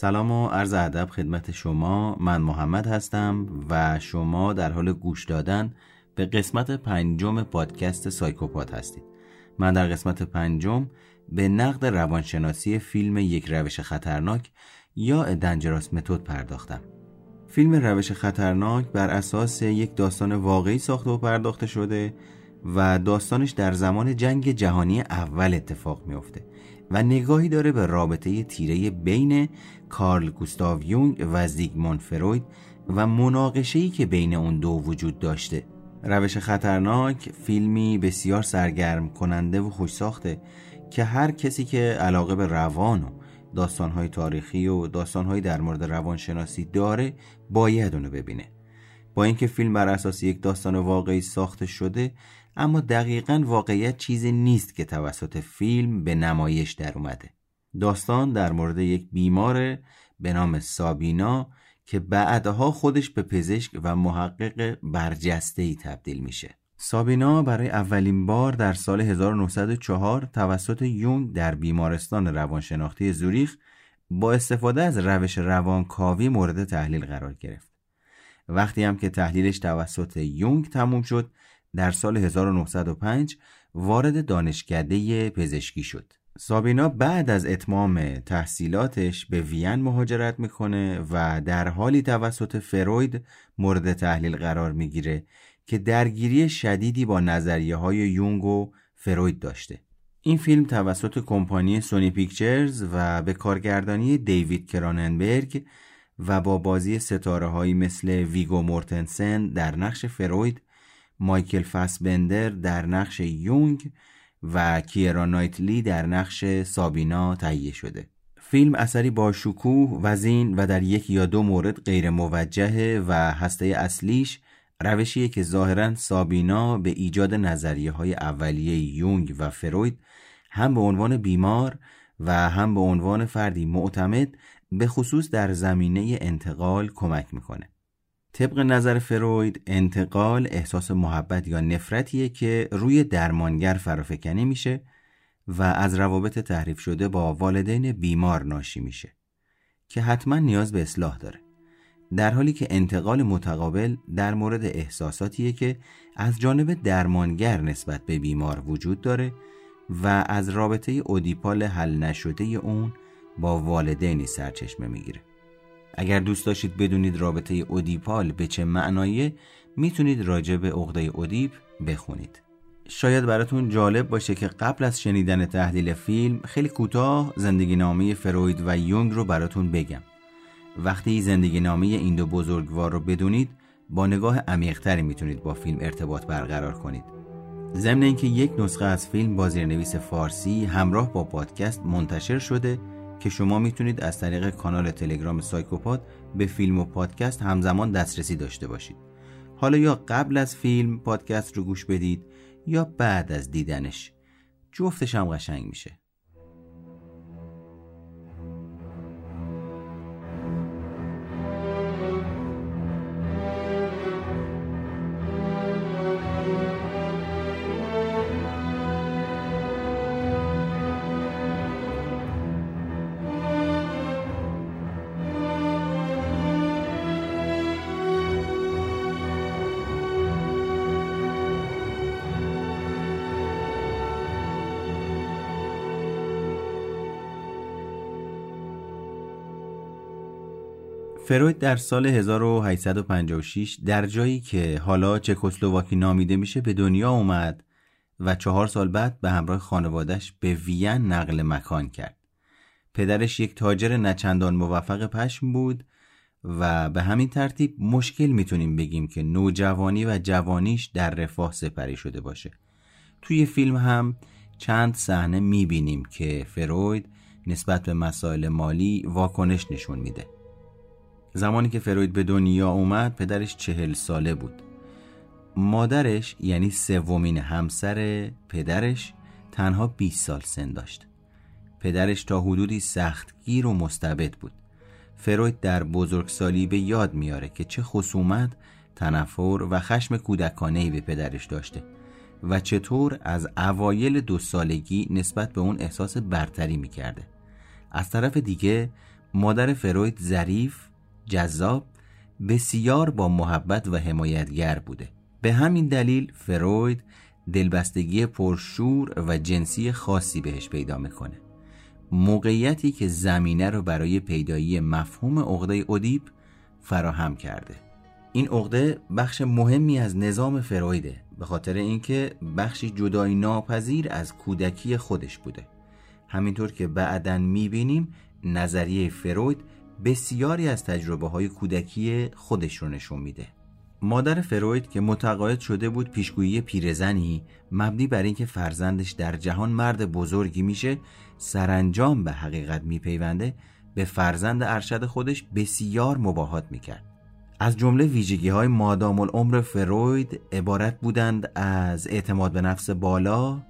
سلام و عرض ادب خدمت شما. من محمد هستم و شما در حال گوش دادن به قسمت پنجم پادکست سایکوپات هستید. من در قسمت پنجم به نقد روانشناسی فیلم یک روش خطرناک یا دنجراس متد پرداختم. فیلم روش خطرناک بر اساس یک داستان واقعی ساخته و پرداخته شده و داستانش در زمان جنگ جهانی اول اتفاق میافته. و نگاهی داره به رابطه تیره بین کارل گوستاو یونگ و زیگموند فروید و مناقشه‌ای که بین اون دو وجود داشته. روش خطرناک فیلمی بسیار سرگرم کننده و خوش ساخته که هر کسی که علاقه به روان و داستانهای تاریخی و داستانهای در مورد روانشناسی داره باید اونو ببینه. با اینکه فیلم بر اساس یک داستان واقعی ساخته شده اما دقیقا واقعیت چیزی نیست که توسط فیلم به نمایش در اومده داستان در مورد یک بیمار به نام سابینا که بعدها خودش به پزشک و محقق برجسته ای تبدیل میشه سابینا برای اولین بار در سال 1904 توسط یونگ در بیمارستان روانشناختی زوریخ با استفاده از روش روانکاوی مورد تحلیل قرار گرفت. وقتی هم که تحلیلش توسط یونگ تموم شد در سال 1905 وارد دانشکده پزشکی شد. سابینا بعد از اتمام تحصیلاتش به وین مهاجرت می‌کنه و در حالی توسط فروید مورد تحلیل قرار می‌گیره که درگیری شدیدی با نظریه های یونگ و فروید داشته این فیلم توسط کمپانی سونی پیکچرز و به کارگردانی دیوید کراننبرگ و با بازی ستاره هایی مثل ویگو مورتنسن در نقش فروید مایکل فاسبندر در نقش یونگ و کیرا نایتلی در نقش سابینا تهیه شده فیلم اثری با شکوه وزین و در یک یا دو مورد غیر موجهه و هسته اصلیش روشیه که ظاهرا سابینا به ایجاد نظریه های اولیه یونگ و فروید هم به عنوان بیمار و هم به عنوان فردی معتمد به خصوص در زمینه انتقال کمک می‌کنه. طبق نظر فروید انتقال احساس محبت یا نفرتیه که روی درمانگر فرافکنی میشه و از روابط تحریف شده با والدین بیمار ناشی میشه که حتما نیاز به اصلاح داره. در حالی که انتقال متقابل در مورد احساساتیه که از جانب درمانگر نسبت به بیمار وجود داره و از رابطه اودیپال حل نشده اون با والدینی سرچشمه می‌گیره اگر دوست داشتید بدونید رابطه اودیپال به چه معنایه می‌تونید راجع به عقده اودیپ بخونید. شاید براتون جالب باشه که قبل از شنیدن تحلیل فیلم خیلی کوتاه زندگی نامه فروید و یونگ رو براتون بگم. وقتی زندگی نامه این دو بزرگوار رو بدونید با نگاه عمیقتری می‌تونید با فیلم ارتباط برقرار کنید. ضمن اینکه یک نسخه از فیلم با زیرنویس فارسی همراه با پادکست منتشر شده که شما می‌تونید از طریق کانال تلگرام سایکوپاد به فیلم و پادکست همزمان دسترسی داشته باشید. حالا یا قبل از فیلم پادکست رو گوش بدید یا بعد از دیدنش. جفتش هم قشنگ میشه. فروید در سال 1856 در جایی که حالا چکسلواکی نامیده میشه به دنیا اومد و چهار سال بعد به همراه خانوادش به وین نقل مکان کرد. پدرش یک تاجر نچندان موفق پشم بود و به همین ترتیب مشکل می‌تونیم بگیم که نوجوانی و جوانیش در رفاه سپری شده باشه. توی فیلم هم چند صحنه می‌بینیم که فروید نسبت به مسائل مالی واکنش نشون میده. زمانی که فروید به دنیا اومد پدرش چهل ساله بود. مادرش یعنی سومین همسر پدرش تنها 20 سال سن داشت. پدرش تا حدودی سختگیر و مستبد بود. فروید در بزرگسالی به یاد میاره که چه خصومت تنفر و خشم کودکانهی به پدرش داشته و چطور از اوایل دو سالگی نسبت به اون احساس برتری می‌کرده. از طرف دیگه مادر فروید ظریف، جذاب، بسیار با محبت و حمایتگر بوده. به همین دلیل فروید دلبستگی پرشور و جنسی خاصی بهش پیدا می‌کنه. موقعیتی که زمینه رو برای پیدایی مفهوم عقده اودیپ فراهم کرده. این عقده بخش مهمی از نظام فرویده به خاطر اینکه بخشی جدای ناپذیر از کودکی خودش بوده. همینطور که بعدا می‌بینیم نظریه فروید بسیاری از تجربه های کودکی خودش رو نشون میده. مادر فروید که متقاعد شده بود پیشگویی پیرزنی مبنی بر اینکه فرزندش در جهان مرد بزرگی میشه سرانجام به حقیقت میپیونده به فرزند ارشد خودش بسیار مباهات می‌کرد. از جمله ویژگی های مادام العمر فروید عبارت بودند از اعتماد به نفس بالا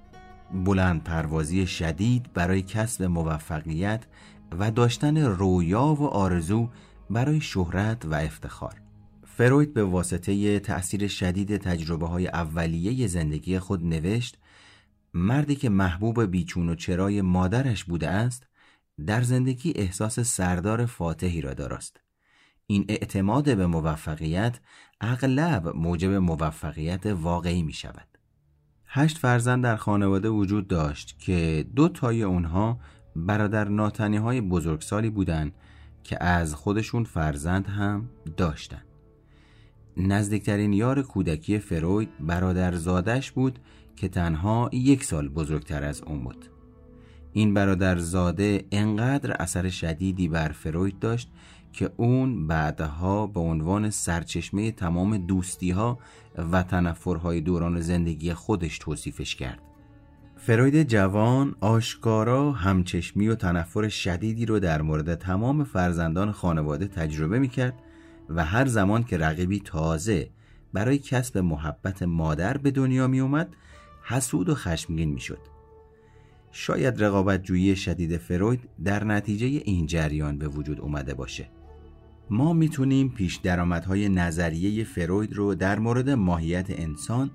بلند پروازی شدید برای کسب موفقیت و داشتن رویا و آرزو برای شهرت و افتخار. فروید به واسطه تأثیر شدید تجربه های اولیه زندگی خود نوشت مردی که محبوب بیچون و چرای مادرش بوده است در زندگی احساس سردار فاتحی را داراست. این اعتماد به موفقیت اغلب موجب موفقیت واقعی می شود. هشت فرزند در خانواده وجود داشت که دو تای اونها برادر ناتنی های بزرگسالی بودند که از خودشون فرزند هم داشتند. نزدیکترین یار کودکی فروید برادر زادش بود که تنها یک سال بزرگتر از اون بود. این برادر زاده انقدر اثر شدیدی بر فروید داشت که اون بعدها به عنوان سرچشمه تمام دوستی ها و تنفرهای دوران زندگی خودش توصیفش کرد. فروید جوان آشکارا همچشمی و تنفر شدیدی رو در مورد تمام فرزندان خانواده تجربه می‌کرد و هر زمان که رقیبی تازه برای کسب محبت مادر به دنیا می اومد حسود و خشمگین می‌شد. شاید رقابت جویی شدید فروید در نتیجه این جریان به وجود اومده باشه. ما می‌تونیم پیش درآمدهای نظریه فروید رو در مورد ماهیت انسان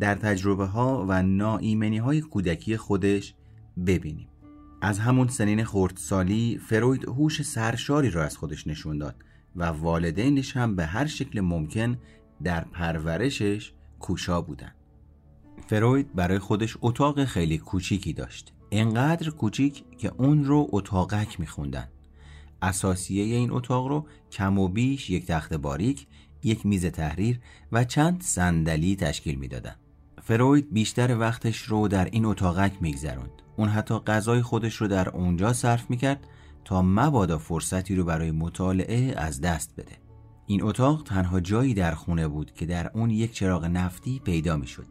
در تجربه ها و ناایمنی های کودکی خودش ببینیم. از همون سنین خردسالی فروید هوش سرشاری را از خودش نشون داد و والدینش هم به هر شکل ممکن در پرورشش کوشا بودن فروید برای خودش اتاق خیلی کوچیکی داشت. انقدر کوچیک که اون رو اتاقک میخوندن. اساسیه این اتاق رو کم و بیش یک تخت باریک یک میز تحریر و چند صندلی تشکیل می‌دادند. فروید بیشتر وقتش رو در این اتاقک میگذروند. اون حتی غذای خودش رو در اونجا صرف می‌کرد تا مبادا فرصتی رو برای مطالعه از دست بده. این اتاق تنها جایی در خونه بود که در اون یک چراغ نفتی پیدا می‌شد.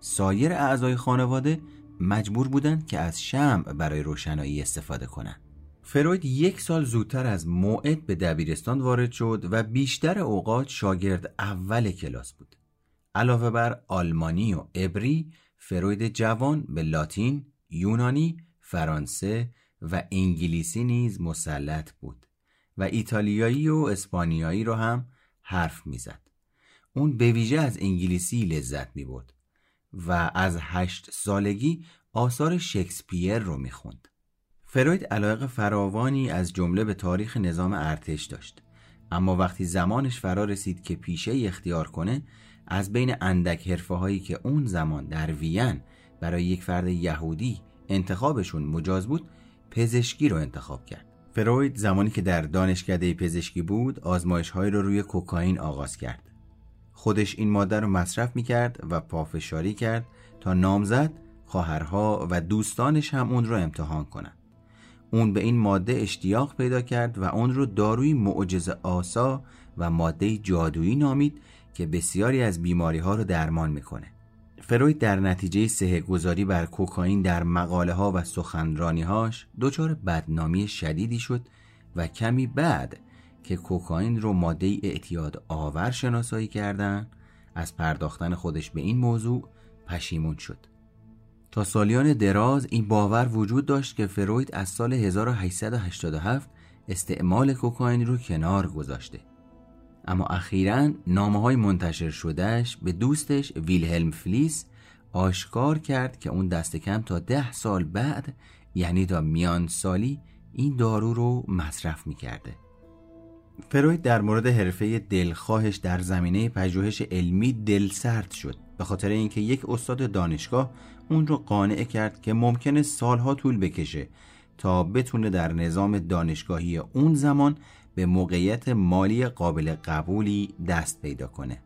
سایر اعضای خانواده مجبور بودند که از شمع برای روشنایی استفاده کنند. فروید یک سال زودتر از موعد به دبیرستان وارد شد و بیشتر اوقات شاگرد اول کلاس بود. علاوه بر آلمانی و عبری فروید جوان به لاتین، یونانی، فرانسه و انگلیسی نیز مسلط بود و ایتالیایی و اسپانیایی رو هم حرف می‌زد. اون به ویژه از انگلیسی لذت می بود و از هشت سالگی آثار شکسپیر رو می‌خوند. فروید علاقه فراوانی از جمله به تاریخ نظام ارتش داشت اما وقتی زمانش فرا رسید که پیشه اختیار کنه از بین اندک حرفه هایی که اون زمان در وین برای یک فرد یهودی انتخابشون مجاز بود پزشکی رو انتخاب کرد فروید زمانی که در دانشکده پزشکی بود آزمایش های رو روی کوکائین آغاز کرد خودش این ماده رو مصرف می کرد و پافشاری کرد تا نامزد خواهرها و دوستانش هم اون رو امتحان کنند. اون به این ماده اشتیاق پیدا کرد و اون رو داروی معجزه آسا و ماده جادویی نامید که بسیاری از بیماری ها رو درمان می‌کنه. فروید در نتیجه سه گذاری بر کوکائین در مقاله ها و سخنرانی هاش دچار بدنامی شدیدی شد و کمی بعد که کوکائین رو ماده اعتیاد آور شناسایی کردن از پرداختن خودش به این موضوع پشیمون شد. تا سالیان دراز این باور وجود داشت که فروید از سال 1887 استعمال کوکائین رو کنار گذاشته. اما اخیرا نامه های منتشر شدهش به دوستش ویلهلم فلیس آشکار کرد که اون دست کم تا ده سال بعد یعنی تا میان سالی این دارو رو مصرف می‌کرده. فروید در مورد حرفه دلخواهش در زمینه پژوهش علمی دلسرد شد. به خاطر اینکه یک استاد دانشگاه اون رو قانع کرد که ممکنه سالها طول بکشه تا بتونه در نظام دانشگاهی اون زمان به موقعیت مالی قابل قبولی دست پیدا کنه.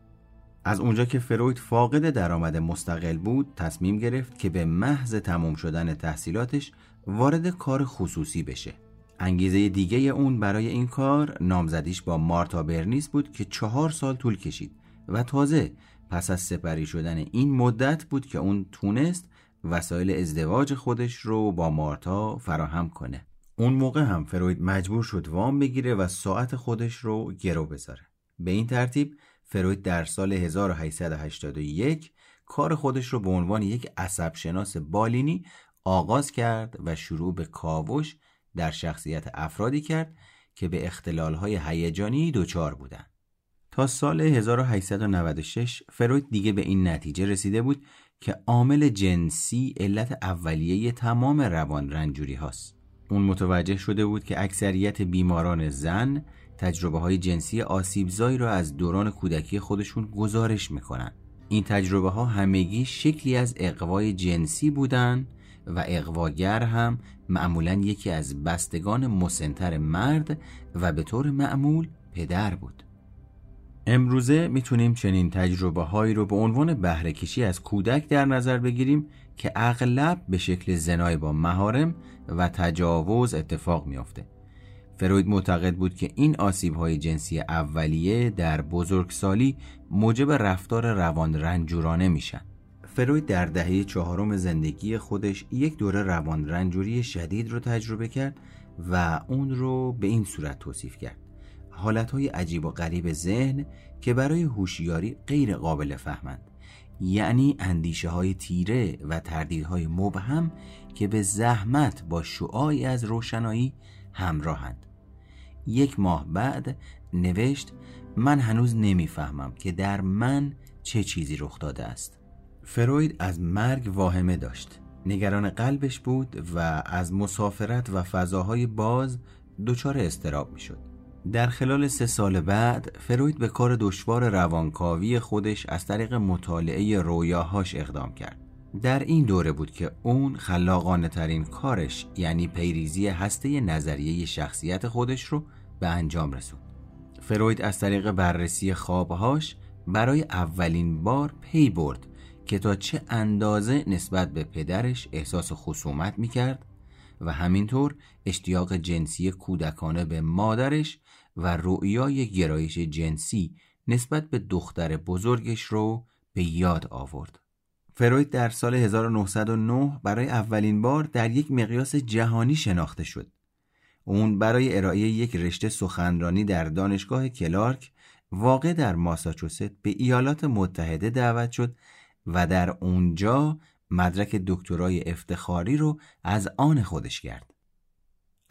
از اونجا که فروید فاقد درآمد مستقل بود تصمیم گرفت که به محض تمام شدن تحصیلاتش وارد کار خصوصی بشه. انگیزه دیگه اون برای این کار نامزدیش با مارتا برنیس بود که چهار سال طول کشید و تازه پس از سپری شدن این مدت بود که اون تونست وسایل ازدواج خودش رو با مارتا فراهم کنه اون موقع هم فروید مجبور شد وام بگیره و ساعت خودش رو گرو بذاره به این ترتیب فروید در سال 1881 کار خودش رو به عنوان یک عصب شناس بالینی آغاز کرد و شروع به کاوش در شخصیت افرادی کرد که به اختلالهای هیجانی دچار بودند. تا سال 1896 فروید دیگه به این نتیجه رسیده بود که عامل جنسی علت اولیه تمام روان رنجوری هاست. اون متوجه شده بود که اکثریت بیماران زن تجربه های جنسی آسیبزایی را از دوران کودکی خودشون گزارش می‌کنن. این تجربه ها همگی شکلی از اقوای جنسی بودن و اقواگر هم معمولا یکی از بستگان مسنتر مرد و به طور معمول پدر بود. امروزه می‌تونیم چنین تجربه هایی رو به عنوان بهره کشی از کودک در نظر بگیریم که اغلب به شکل زنای با مهارم و تجاوز اتفاق میافته. فروید معتقد بود که این آسیب های جنسی اولیه در بزرگسالی موجب رفتار روان رنجورانه میشن. فروید در دهه چهارم زندگی خودش یک دوره روان رنجوری شدید رو تجربه کرد و اون رو به این صورت توصیف کرد. حالتهای عجیب و غریب ذهن که برای هوشیاری غیر قابل فهمند. یعنی اندیشه های تیره و تردیدهای مبهم که به زحمت با شعاعی از روشنایی همراهند. یک ماه بعد نوشت من هنوز نمی‌فهمم که در من چه چیزی رخ داده است. فروید از مرگ واهمه داشت. نگران قلبش بود و از مسافرت و فضاهای باز دچار استراب می شد در خلال سه سال بعد فروید به کار دشوار روانکاوی خودش از طریق مطالعه رویاهاش اقدام کرد. در این دوره بود که اون خلاقانه ترین کارش یعنی پیریزی هسته نظریه شخصیت خودش رو به انجام رسوند. فروید از طریق بررسی خوابهاش برای اولین بار پی برد که تا چه اندازه نسبت به پدرش احساس خصومت می کرد و همینطور اشتیاق جنسی کودکانه به مادرش و رؤیای گرایش جنسی نسبت به دختر بزرگش رو به یاد آورد. فروید در سال 1909 برای اولین بار در یک مقیاس جهانی شناخته شد. اون برای ارائه یک رشته سخنرانی در دانشگاه کلارک واقع در ماساچوست به ایالات متحده دعوت شد و در اونجا مدرک دکترای افتخاری رو از آن خودش کرد.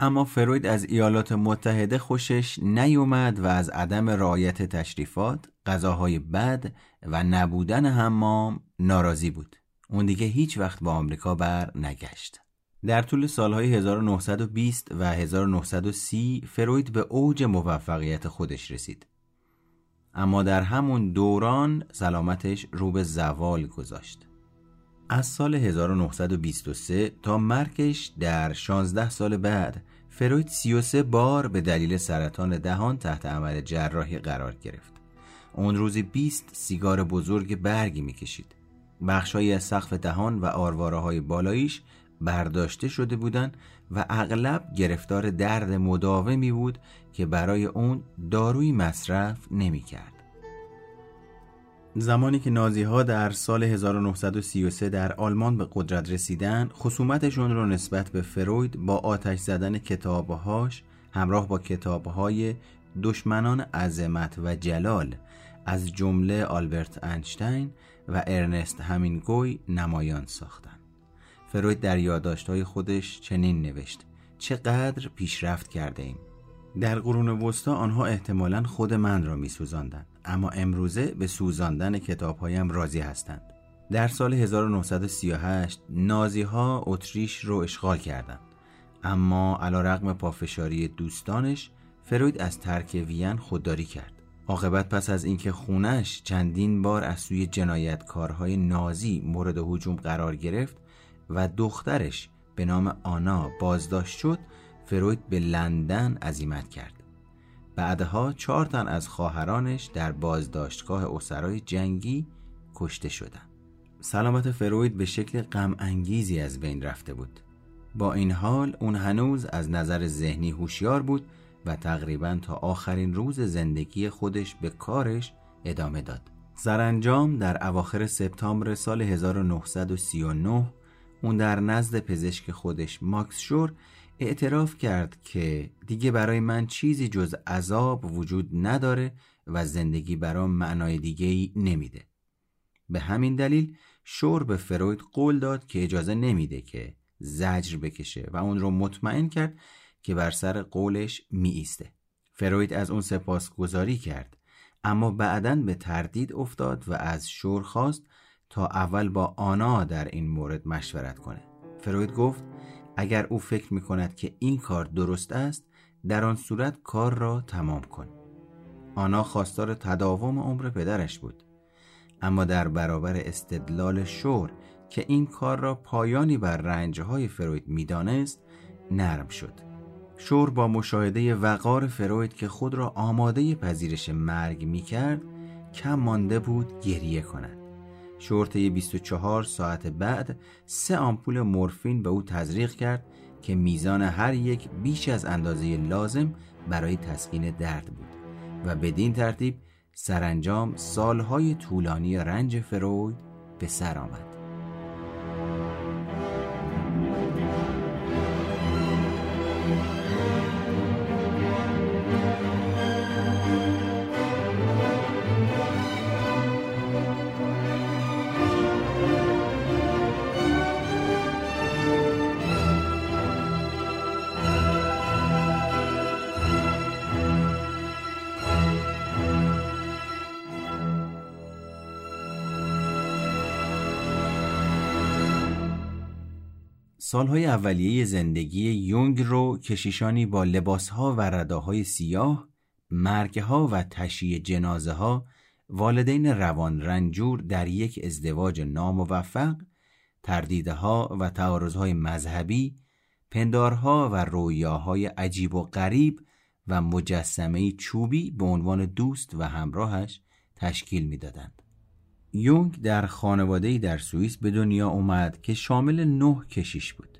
اما فروید از ایالات متحده خوشش نیومد و از عدم رعایت تشریفات، غذاهای بد و نبودن حمام ناراضی بود. اون دیگه هیچ وقت با آمریکا بر نگشت. در طول سالهای 1920 و 1930 فروید به اوج موفقیت خودش رسید. اما در همون دوران سلامتش رو به زوال گذاشت. از سال 1923 تا مرگش در 16 سال بعد فروید 33 بار به دلیل سرطان دهان تحت عمل جراحی قرار گرفت. اون روزی 20 سیگار بزرگ برگی می‌کشید. بخشهایی از سقف دهان و آرواره های بالاییش برداشته شده بودند و اغلب گرفتار درد مداومی بود که برای اون داروی مصرف نمی‌کرد. زمانی که نازی ها در سال 1933 در آلمان به قدرت رسیدن خصومتشون رو نسبت به فروید با آتش زدن کتابهاش همراه با کتابهای دشمنان عظمت و جلال از جمله آلبرت انشتین و ارنست همینگوی نمایان ساختن فروید در یادداشت‌های خودش چنین نوشت چقدر پیشرفت کرده ایم در قرون وسطا آنها احتمالا خود من را می سوزاندن. اما امروزه به سوزاندن کتابهایم راضی هستند. در سال 1938 نازی ها اتریش رو اشغال کردند. اما علا رقم پافشاری دوستانش فروید از ترک وین خودداری کرد. عاقبت پس از اینکه خونش چندین بار از سوی جنایتکارهای نازی مورد هجوم قرار گرفت و دخترش به نام آنا بازداشت شد فروید به لندن عزیمت کرد. بعدها چهار تن از خواهرانش در بازداشتگاه اسرای جنگی کشته شدند. سلامت فروید به شکل غم انگیزی از بین رفته بود. با این حال اون هنوز از نظر ذهنی هوشیار بود و تقریبا تا آخرین روز زندگی خودش به کارش ادامه داد. سرانجام در اواخر سپتامبر سال 1939 اون در نزد پزشک خودش ماکس شور اعتراف کرد که دیگه برای من چیزی جز عذاب وجود نداره و زندگی برام معنای دیگه ای نمیده. به همین دلیل شور به فروید قول داد که اجازه نمیده که زجر بکشه و اون رو مطمئن کرد که بر سر قولش می ایسته. فروید از اون سپاس گذاری کرد اما بعدا به تردید افتاد و از شور خواست تا اول با آنا در این مورد مشورت کنه. فروید گفت اگر او فکر می کند که این کار درست است در آن صورت کار را تمام کن. آنا خواستار تداوم عمر پدرش بود. اما در برابر استدلال شور که این کار را پایانی بر رنجهای فروید می‌دانست نرم شد. شور با مشاهده وقار فروید که خود را آماده پذیرش مرگ می کرد کم مانده بود گریه کند. شورطه 24 ساعت بعد سه آمپول مورفین به او تزریق کرد که میزان هر یک بیش از اندازه لازم برای تسکین درد بود و بدین ترتیب سرانجام سالهای طولانی رنج فروید به سر آمد. سالهای اولیه زندگی یونگ رو کشیشانی با لباسها و رداهای سیاه، مرگها و تشییع جنازه ها، والدین روان رنجور در یک ازدواج ناموفق، تردیده ها و تعارضهای مذهبی، پندارها و رویاهای عجیب و غریب و مجسمه چوبی به عنوان دوست و همراهش تشکیل می‌دادند. یونگ در خانواده‌ای در سوئیس به دنیا اومد که شامل نه کشیش بود.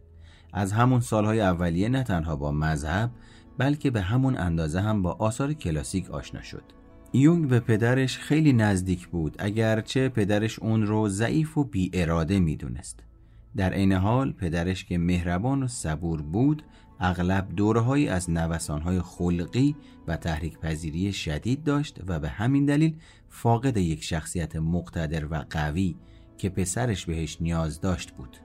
از همون سالهای اولیه نه تنها با مذهب بلکه به همون اندازه هم با آثار کلاسیک آشنا شد. یونگ به پدرش خیلی نزدیک بود اگرچه پدرش اون رو ضعیف و بی اراده می‌دونست. در عین حال پدرش که مهربان و صبور بود اغلب دورهایی از نوسانهای خلقی و تحریک پذیری شدید داشت و به همین دلیل فاقد یک شخصیت مقتدر و قوی که پسرش بهش نیاز داشت بود.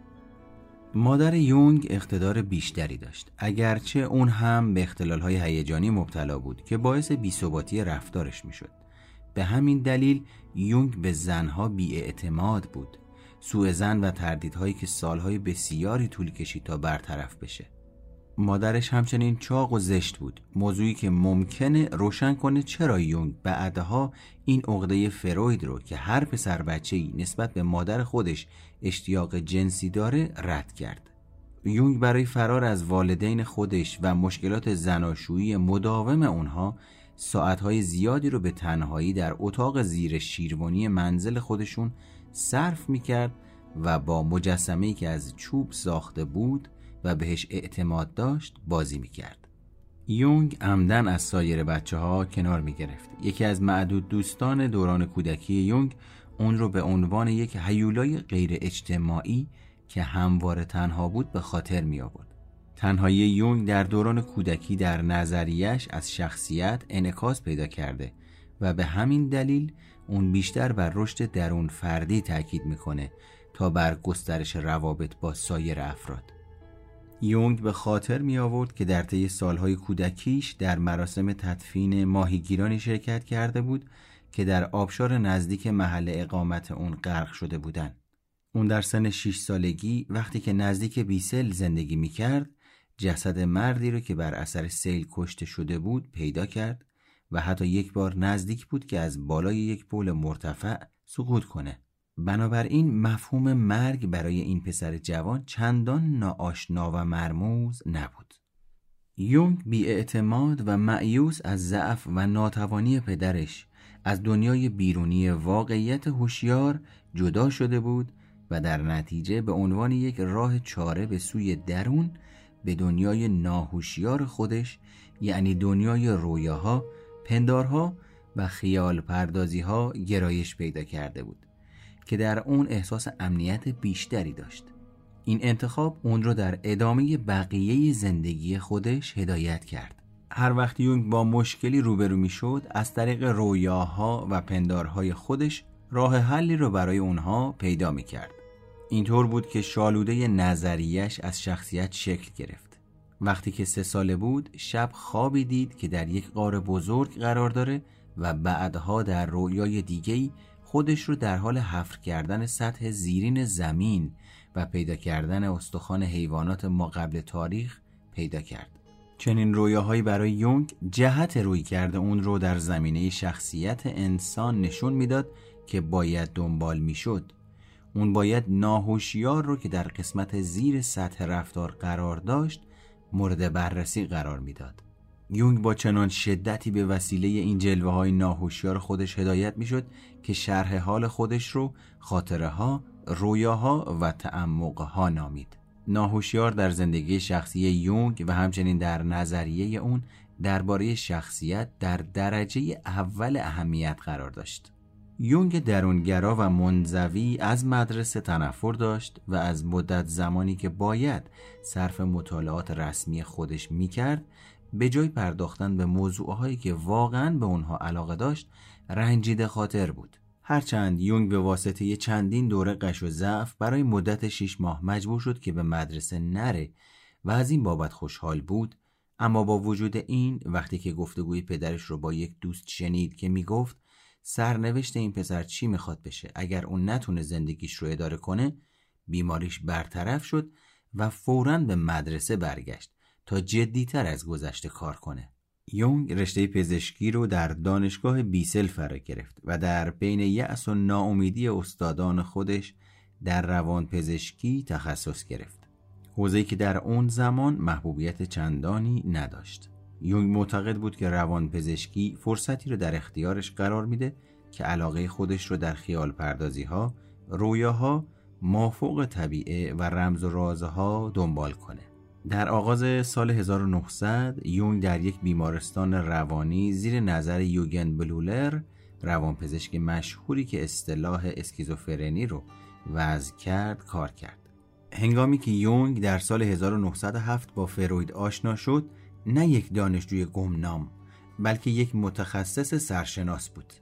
مادر یونگ اقتدار بیشتری داشت اگرچه اون هم به اختلالهای هیجانی مبتلا بود که باعث بیثباتی رفتارش می‌شد. به همین دلیل یونگ به زنها بیاعتماد بود. سوء زن و تردیدهایی که سالهای بسیاری طول کشید تا برطرف بشه. مادرش همچنین چاق و زشت بود. موضوعی که ممکنه روشن کنه چرا یونگ بعدها این عقده فروید رو که هر پسر بچه‌ای نسبت به مادر خودش اشتیاق جنسی داره رد کرد. یونگ برای فرار از والدین خودش و مشکلات زناشویی مداوم اونها ساعتهای زیادی رو به تنهایی در اتاق زیر شیروانی منزل خودشون صرف می‌کرد و با مجسمه‌ای که از چوب ساخته بود و بهش اعتماد داشت بازی می‌کرد یونگ عمدن از سایر بچه ها کنار می گرفت. یکی از معدود دوستان دوران کودکی یونگ اون رو به عنوان یک هیولای غیر اجتماعی که همواره تنها بود به خاطر می آورد. تنهایی یونگ در دوران کودکی در نظریش از شخصیت انعکاس پیدا کرده و به همین دلیل اون بیشتر بر رشد درون فردی تاکید می‌کنه تا بر گسترش روابط با سایر افراد. یونگ به خاطر می آورد که در طی سالهای کودکیش در مراسم تدفین ماهیگیرانی شرکت کرده بود که در آبشار نزدیک محل اقامت اون غرق شده بودند. اون در سن 6 سالگی وقتی که نزدیک بیسل زندگی می کرد جسد مردی رو که بر اثر سیل کشته شده بود پیدا کرد و حتی یک بار نزدیک بود که از بالای یک پول مرتفع سقوط کنه. بنابراین مفهوم مرگ برای این پسر جوان چندان ناآشنا و مرموز نبود. یونگ اعتماد و معیوس از ضعف و ناتوانی پدرش از دنیای بیرونی واقعیت هوشیار جدا شده بود و در نتیجه به عنوان یک راه چاره به سوی درون به دنیای ناهوشیار خودش یعنی دنیای رویاها، پندارها و خیال پردازی ها گرایش پیدا کرده بود که در اون احساس امنیت بیشتری داشت. این انتخاب اون رو در ادامه بقیه زندگی خودش هدایت کرد. هر وقت یونگ با مشکلی روبرو می شد از طریق رویاها و پندارهای خودش راه حلی رو برای اونها پیدا می کرد. اینطور بود که شالوده نظریش از شخصیت شکل گرفت. وقتی که سه ساله بود شب خوابی دید که در یک قار بزرگ قرار داره و بعدها در رویای دیگهی خودش رو در حال حفر کردن سطح زیرین زمین و پیدا کردن استخوان حیوانات ما قبل تاریخ پیدا کرد. چنین رویاهایی برای یونگ جهت روی کرده اون رو در زمینه شخصیت انسان نشون می‌داد که باید دنبال می‌شد. اون باید ناهوشیار رو که در قسمت زیر سطح رفتار قرار داشت مورد بررسی قرار می‌داد. یونگ با چنان شدتی به وسیله این جلوه های ناهوشیار خودش هدایت می‌شد که شرح حال خودش رو خاطره ها، رویاها و تعمق ها نامید. ناهوشیار در زندگی شخصی یونگ و همچنین در نظریه اون درباره شخصیت در درجه اول اهمیت قرار داشت. یونگ درونگرا و منزوی از مدرسه تنفر داشت و از مدت زمانی که باید صرف مطالعات رسمی خودش می‌کرد به جای پرداختن به موضوعهایی که واقعا به اونها علاقه داشت رنجیده خاطر بود. هرچند یونگ به واسطه چندین دوره قش و ضعف برای مدت شیش ماه مجبور شد که به مدرسه نره و از این بابت خوشحال بود اما با وجود این وقتی که گفتگوی پدرش رو با یک دوست شنید که می‌گفت سرنوشت این پسر چی می‌خواد بشه اگر اون نتونه زندگیش رو اداره کنه بیماریش برطرف شد و فورا به مدرسه برگشت تا جدیتر از گذشته کار کنه یونگ رشته پزشکی رو در دانشگاه بیسل فرا گرفت و در بین یأس و ناامیدی استادان خودش در روان پزشکی تخصص گرفت. حوزه‌ای که در اون زمان محبوبیت چندانی نداشت. یونگ معتقد بود که روان پزشکی فرصتی رو در اختیارش قرار میده که علاقه خودش رو در خیال پردازی ها، رویاها، مافوق طبیعه و رمز و رازها دنبال کنه. در آغاز سال 1900 یونگ در یک بیمارستان روانی زیر نظر یوگن بلولر روانپزشک مشهوری که اصطلاح اسکیزوفرنی رو وضع کرد کار کرد. هنگامی که یونگ در سال 1907 با فروید آشنا شد نه یک دانشجوی گمنام بلکه یک متخصص سرشناس بود.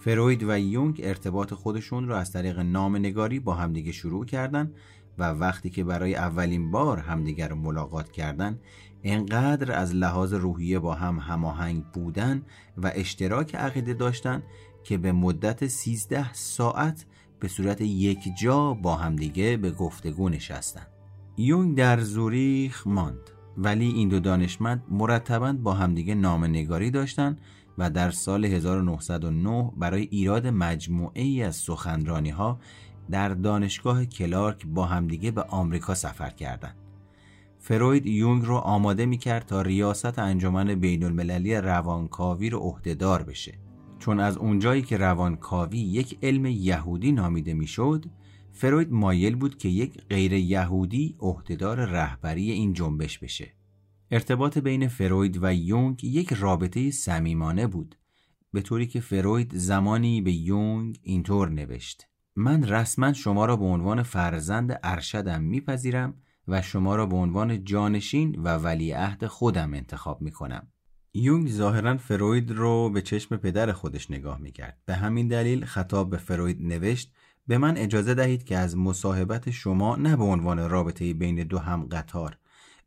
فروید و یونگ ارتباط خودشون را از طریق نامنگاری با همدیگه شروع کردند و وقتی که برای اولین بار همدیگر رو ملاقات کردن انقدر از لحاظ روحیه با هم هماهنگ بودن و اشتراک عقیده داشتن که به مدت 13 ساعت به صورت یک جا با همدیگه به گفتگو نشستن. یونگ در زوریخ ماند ولی این دو دانشمند مرتبا با همدیگه نامنگاری داشتند و در سال 1909 برای ایراد مجموعه ای از سخنرانی ها در دانشگاه کلارک با همدیگه به آمریکا سفر کردند. فروید یونگ رو آماده می‌کرد تا ریاست انجمن بین المللی روانکاوی رو عهدهدار بشه. چون از اونجایی که روانکاوی یک علم یهودی نامیده می‌شد، فروید مایل بود که یک غیر یهودی عهدهدار رهبری این جنبش بشه. ارتباط بین فروید و یونگ یک رابطه صمیمانه بود به طوری که فروید زمانی به یونگ اینطور نوشت من رسما شما را به عنوان فرزند ارشدم میپذیرم و شما را به عنوان جانشین و ولیعهد خودم انتخاب می‌کنم. یونگ ظاهرا فروید رو به چشم پدر خودش نگاه می‌کرد. به همین دلیل خطاب به فروید نوشت به من اجازه دهید که از مصاحبت شما نه به عنوان رابطه بین دو هم قطار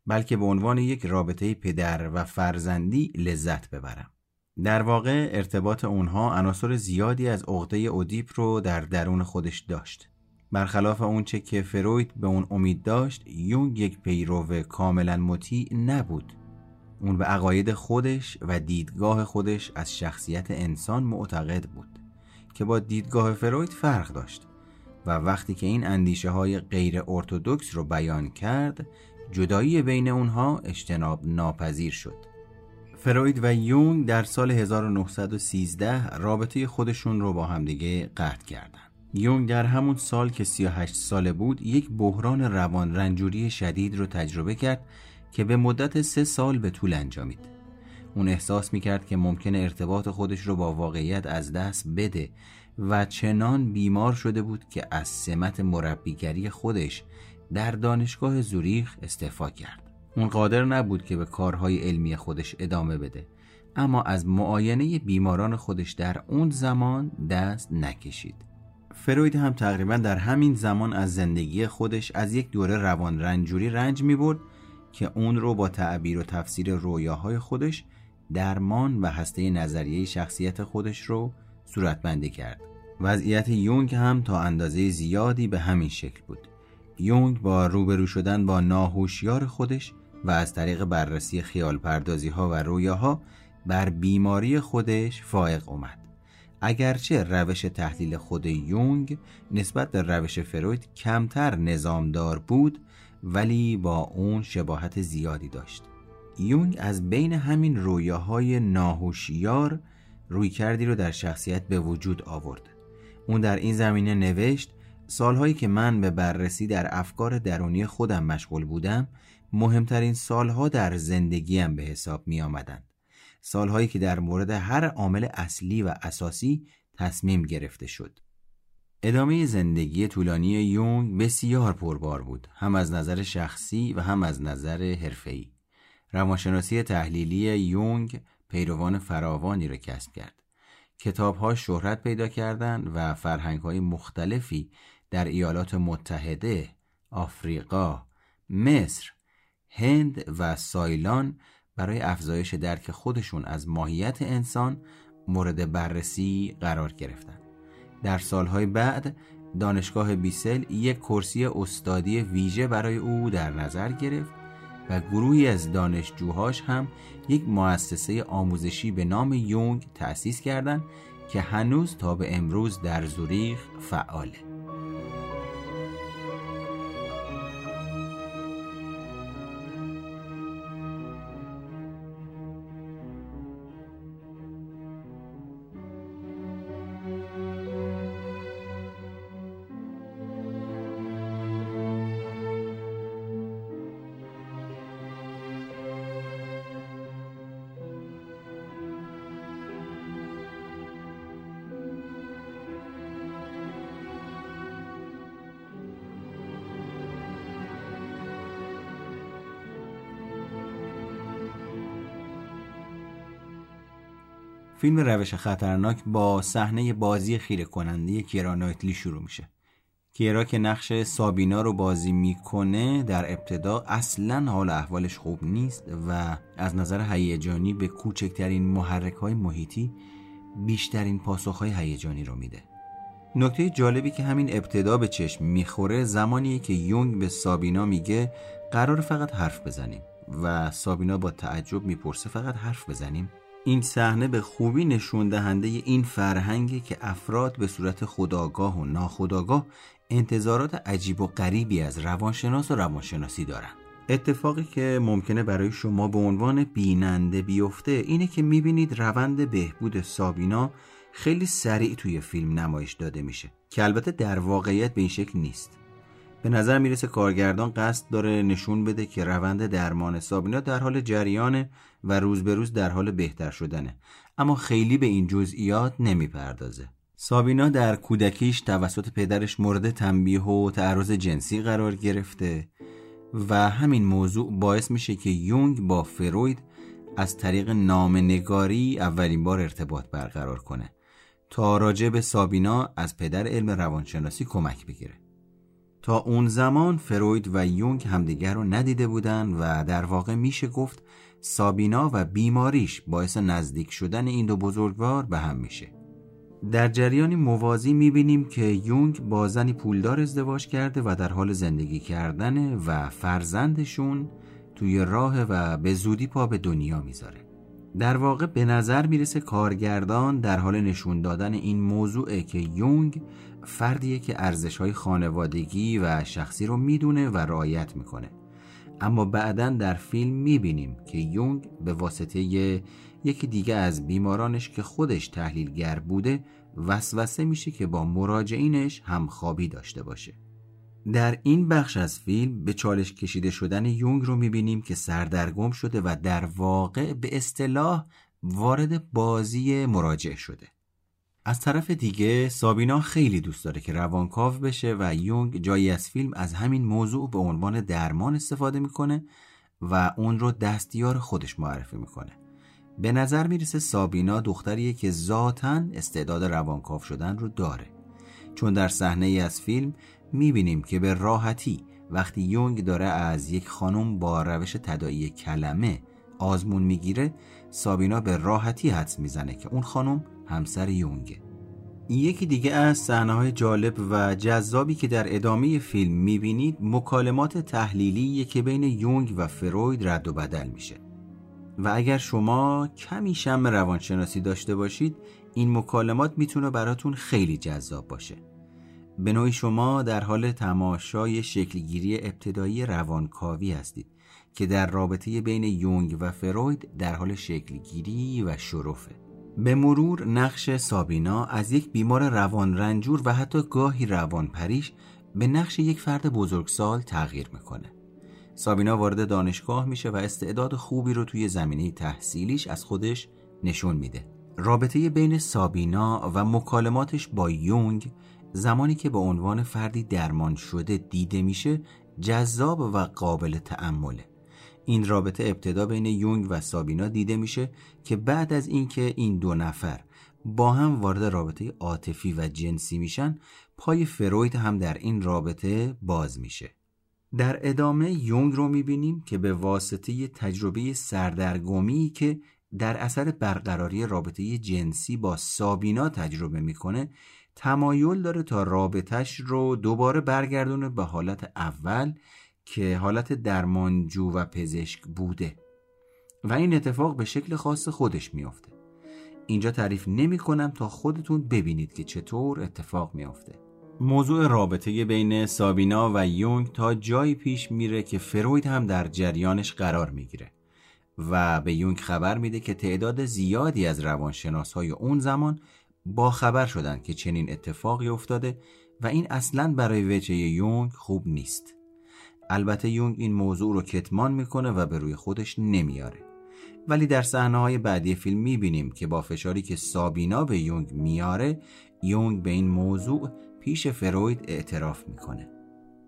بلکه به عنوان یک رابطه پدر و فرزندی لذت ببرم. در واقع ارتباط اونها عناصر زیادی از عقده اودیپ رو در درون خودش داشت. برخلاف اونچه که فروید به اون امید داشت یونگ یک پیرو کاملا مطیع نبود اون به عقاید خودش و دیدگاه خودش از شخصیت انسان معتقد بود که با دیدگاه فروید فرق داشت و وقتی که این اندیشه های غیر ارتودکس رو بیان کرد جدایی بین اونها اجتناب ناپذیر شد فروید و یونگ در سال 1913 رابطه خودشون رو با همدیگه قطع کردند. یونگ در همون سال که 38 ساله بود یک بحران روان رنجوری شدید رو تجربه کرد که به مدت سه سال به طول انجامید اون احساس می‌کرد که ممکن ارتباط خودش رو با واقعیت از دست بده و چنان بیمار شده بود که از سمت مربیگری خودش در دانشگاه زوریخ استعفا کرد اون قادر نبود که به کارهای علمی خودش ادامه بده. اما از معاینه بیماران خودش در اون زمان دست نکشید. فروید هم تقریبا در همین زمان از زندگی خودش از یک دوره روان رنجوری رنج می برد که اون رو با تعبیر و تفسیر رویاهای خودش درمان و هسته نظریه شخصیت خودش رو صورتبندی کرد. وضعیت یونگ هم تا اندازه زیادی به همین شکل بود. یونگ با روبرو شدن با ناهوشیار خودش و از طریق بررسی خیال پردازی ها و رویاها بر بیماری خودش فائق اومد. اگرچه روش تحلیل خود یونگ نسبت به روش فروید کمتر نظامدار بود ولی با اون شباهت زیادی داشت. یونگ از بین همین رویاهای ناهوشیار روی کردی رو در شخصیت به وجود آورد. اون در این زمینه نوشت سالهایی که من به بررسی در افکار درونی خودم مشغول بودم مهمترین سالها در زندگیم به حساب می آمدن. سالهایی که در مورد هر عامل اصلی و اساسی تصمیم گرفته شد. ادامه زندگی طولانی یونگ بسیار پربار بود هم از نظر شخصی و هم از نظر حرفه‌ای. روانشناسی تحلیلی یونگ پیروان فراوانی را کسب کرد. کتابها شهرت پیدا کردند و فرهنگهای مختلفی در ایالات متحده، آفریقا، مصر، هند و سایلان برای افزایش درک خودشون از ماهیت انسان مورد بررسی قرار گرفتند. در سالهای بعد دانشگاه بیسل یک کرسی استادی ویژه برای او در نظر گرفت و گروهی از دانشجوهاش هم یک مؤسسه آموزشی به نام یونگ تأسیس کردند که هنوز تا به امروز در زوریخ فعاله. فیلم روش خطرناک با صحنه بازی خیره کننده کیرا نایتلی شروع میشه. کیرا که نقش سابینا رو بازی می‌کنه در ابتدا اصلا حال احوالش خوب نیست و از نظر هیجانی به کوچکترین محرک های محیطی بیشترین پاسخ های هیجانی رو میده. نکته جالبی که همین ابتدا به چشم می‌خوره زمانیه که یونگ به سابینا میگه قرار فقط حرف بزنیم و سابینا با تعجب می‌پرسه فقط حرف بزنیم. این صحنه به خوبی نشون دهنده این فرهنگی که افراد به صورت خداگاه و ناخداگاه انتظارات عجیب و غریبی از روانشناس و روانشناسی دارن. اتفاقی که ممکنه برای شما به عنوان بیننده بیفته اینه که می‌بینید روند بهبود سابینا خیلی سریع توی فیلم نمایش داده میشه. که البته در واقعیت به این شکل نیست. به نظر می‌رسه کارگردان قصد داره نشون بده که روند درمان سابینا در حال جریانه و روز به روز در حال بهتر شدنه. اما خیلی به این جزئیات نمی‌پردازه. سابینا در کودکیش توسط پدرش مورد تنبیه و تعرض جنسی قرار گرفته و همین موضوع باعث میشه که یونگ با فروید از طریق نگاری اولین بار ارتباط برقرار کنه تا راجع به سابینا از پدر علم روانشناسی کمک بگیره. تا اون زمان فروید و یونگ همدیگر رو ندیده بودن و در واقع میشه گفت سابینا و بیماریش باعث نزدیک شدن این دو بزرگوار به هم میشه. در جریانی موازی می‌بینیم که یونگ با زنی پولدار ازدواج کرده و در حال زندگی کردن و فرزندشون توی راه و به زودی پا به دنیا می‌ذاره. در واقع به نظر می‌رسه کارگردان در حال نشون دادن این موضوعه که یونگ فردیه که ارزش های خانوادگی و شخصی رو می‌دونه و رعایت می‌کنه. اما بعدا در فیلم می‌بینیم که یونگ به واسطه یکی دیگه از بیمارانش که خودش تحلیلگر بوده وسوسه میشه که با مراجعینش همخوابی داشته باشه. در این بخش از فیلم به چالش کشیده شدن یونگ رو می‌بینیم که سردرگم شده و در واقع به اصطلاح وارد بازی مراجع شده. از طرف دیگه سابینا خیلی دوست داره که روانکاو بشه و یونگ جایی از فیلم از همین موضوع به عنوان درمان استفاده می‌کنه و اون رو دستیار خودش معرفی می‌کنه. به نظر می‌رسه سابینا دختریه که ذاتا استعداد روانکاو شدن رو داره. چون در صحنه ای از فیلم می‌بینیم که به راحتی وقتی یونگ داره از یک خانم با روش تدایی کلمه آزمون می‌گیره سابینا به راحتی حدس می‌زنه که اون خانم همسر یونگه یکی دیگه از صحنه های جالب و جذابی که در ادامه فیلم می‌بینید مکالمات تحلیلی که بین یونگ و فروید رد و بدل میشه. و اگر شما کمی شم روانشناسی داشته باشید این مکالمات می‌تونه براتون خیلی جذاب باشه. به نوعی شما در حال تماشای شکلگیری ابتدایی روانکاوی هستید که در رابطه بین یونگ و فروید در حال شکلگیری و شرفه. به مرور نقش سابینا از یک بیمار روان رنجور و حتی گاهی روان پریش به نقش یک فرد بزرگسال تغییر می‌کنه. سابینا وارد دانشگاه میشه و استعداد خوبی رو توی زمینه تحصیلیش از خودش نشون میده. رابطه بین سابینا و مکالماتش با یونگ زمانی که به عنوان فردی درمان شده دیده میشه جذاب و قابل تأمله. این رابطه ابتدا بین یونگ و سابینا دیده میشه که بعد از اینکه این دو نفر با هم وارد رابطه عاطفی و جنسی میشن پای فروید هم در این رابطه باز میشه. در ادامه یونگ رو می‌بینیم که به واسطه تجربه سردرگمی که در اثر برقراری رابطه جنسی با سابینا تجربه می‌کنه تمایل داره تا رابطش رو دوباره برگردونه به حالت اول که حالت درمانجو و پزشک بوده و این اتفاق به شکل خاص خودش میافته. اینجا تعریف نمی کنم تا خودتون ببینید که چطور اتفاق میافته. موضوع رابطه بین سابینا و یونگ تا جایی پیش میره که فروید هم در جریانش قرار می‌گیره و به یونگ خبر میده که تعداد زیادی از روانشناس های اون زمان با خبر شدن که چنین اتفاقی افتاده و این اصلا برای وجه یونگ خوب نیست. البته یونگ این موضوع رو کتمان می‌کنه و به روی خودش نمیاره ولی در صحنه های بعدی فیلم می‌بینیم که با فشاری که سابینا به یونگ میاره یونگ به این موضوع پیش فروید اعتراف می‌کنه.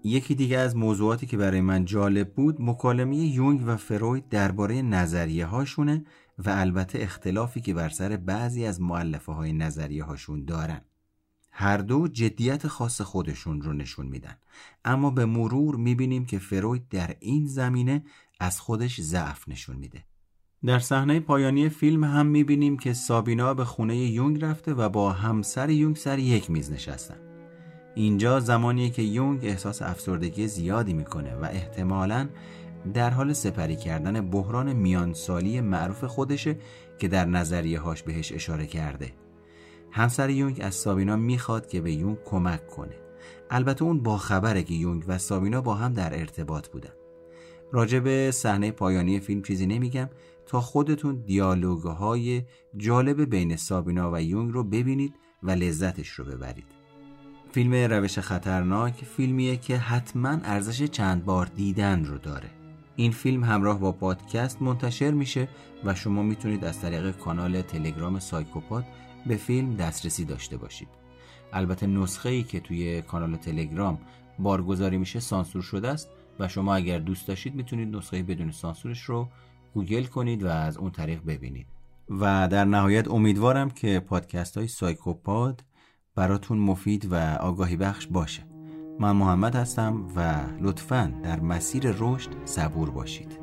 یکی دیگه از موضوعاتی که برای من جالب بود مکالمه یونگ و فروید درباره نظریه هاشونه و البته اختلافی که بر سر بعضی از معلفه های نظریه هاشون دارن. هر دو جدیت خاص خودشون رو نشون میدن. اما به مرور می‌بینیم که فروید در این زمینه از خودش ضعف نشون میده. در صحنه پایانی فیلم هم می‌بینیم که سابینا به خونه یونگ رفته و با همسر یونگ سر یک میز نشستن. اینجا زمانیه که یونگ احساس افسردگی زیادی می‌کنه و احتمالاً در حال سپری کردن بحران میانسالی معروف خودشه که در نظریه هاش بهش اشاره کرده. همسر یونگ از سابینا می‌خواد که به یونگ کمک کنه. البته اون با خبره که یونگ و سابینا با هم در ارتباط بودن. راجع به صحنه پایانی فیلم چیزی نمیگم. تا خودتون دیالوگ های جالب بین سابینا و یونگ رو ببینید و لذتش رو ببرید. فیلم روش خطرناک فیلمیه که حتما ارزش چند بار دیدن رو داره. این فیلم همراه با پادکست منتشر میشه و شما می‌تونید از طریق کانال تلگرام سایکوپاد به فیلم دسترسی داشته باشید. البته نسخه ای که توی کانال تلگرام بارگذاری میشه سانسور شده است و شما اگر دوست داشتید می‌تونید نسخه بدون سانسورش رو گوگل کنید و از اون طریق ببینید. و در نهایت امیدوارم که پادکست های سایکوپاد براتون مفید و آگاهی بخش باشه. من محمد هستم و لطفا در مسیر رشد صبور باشید.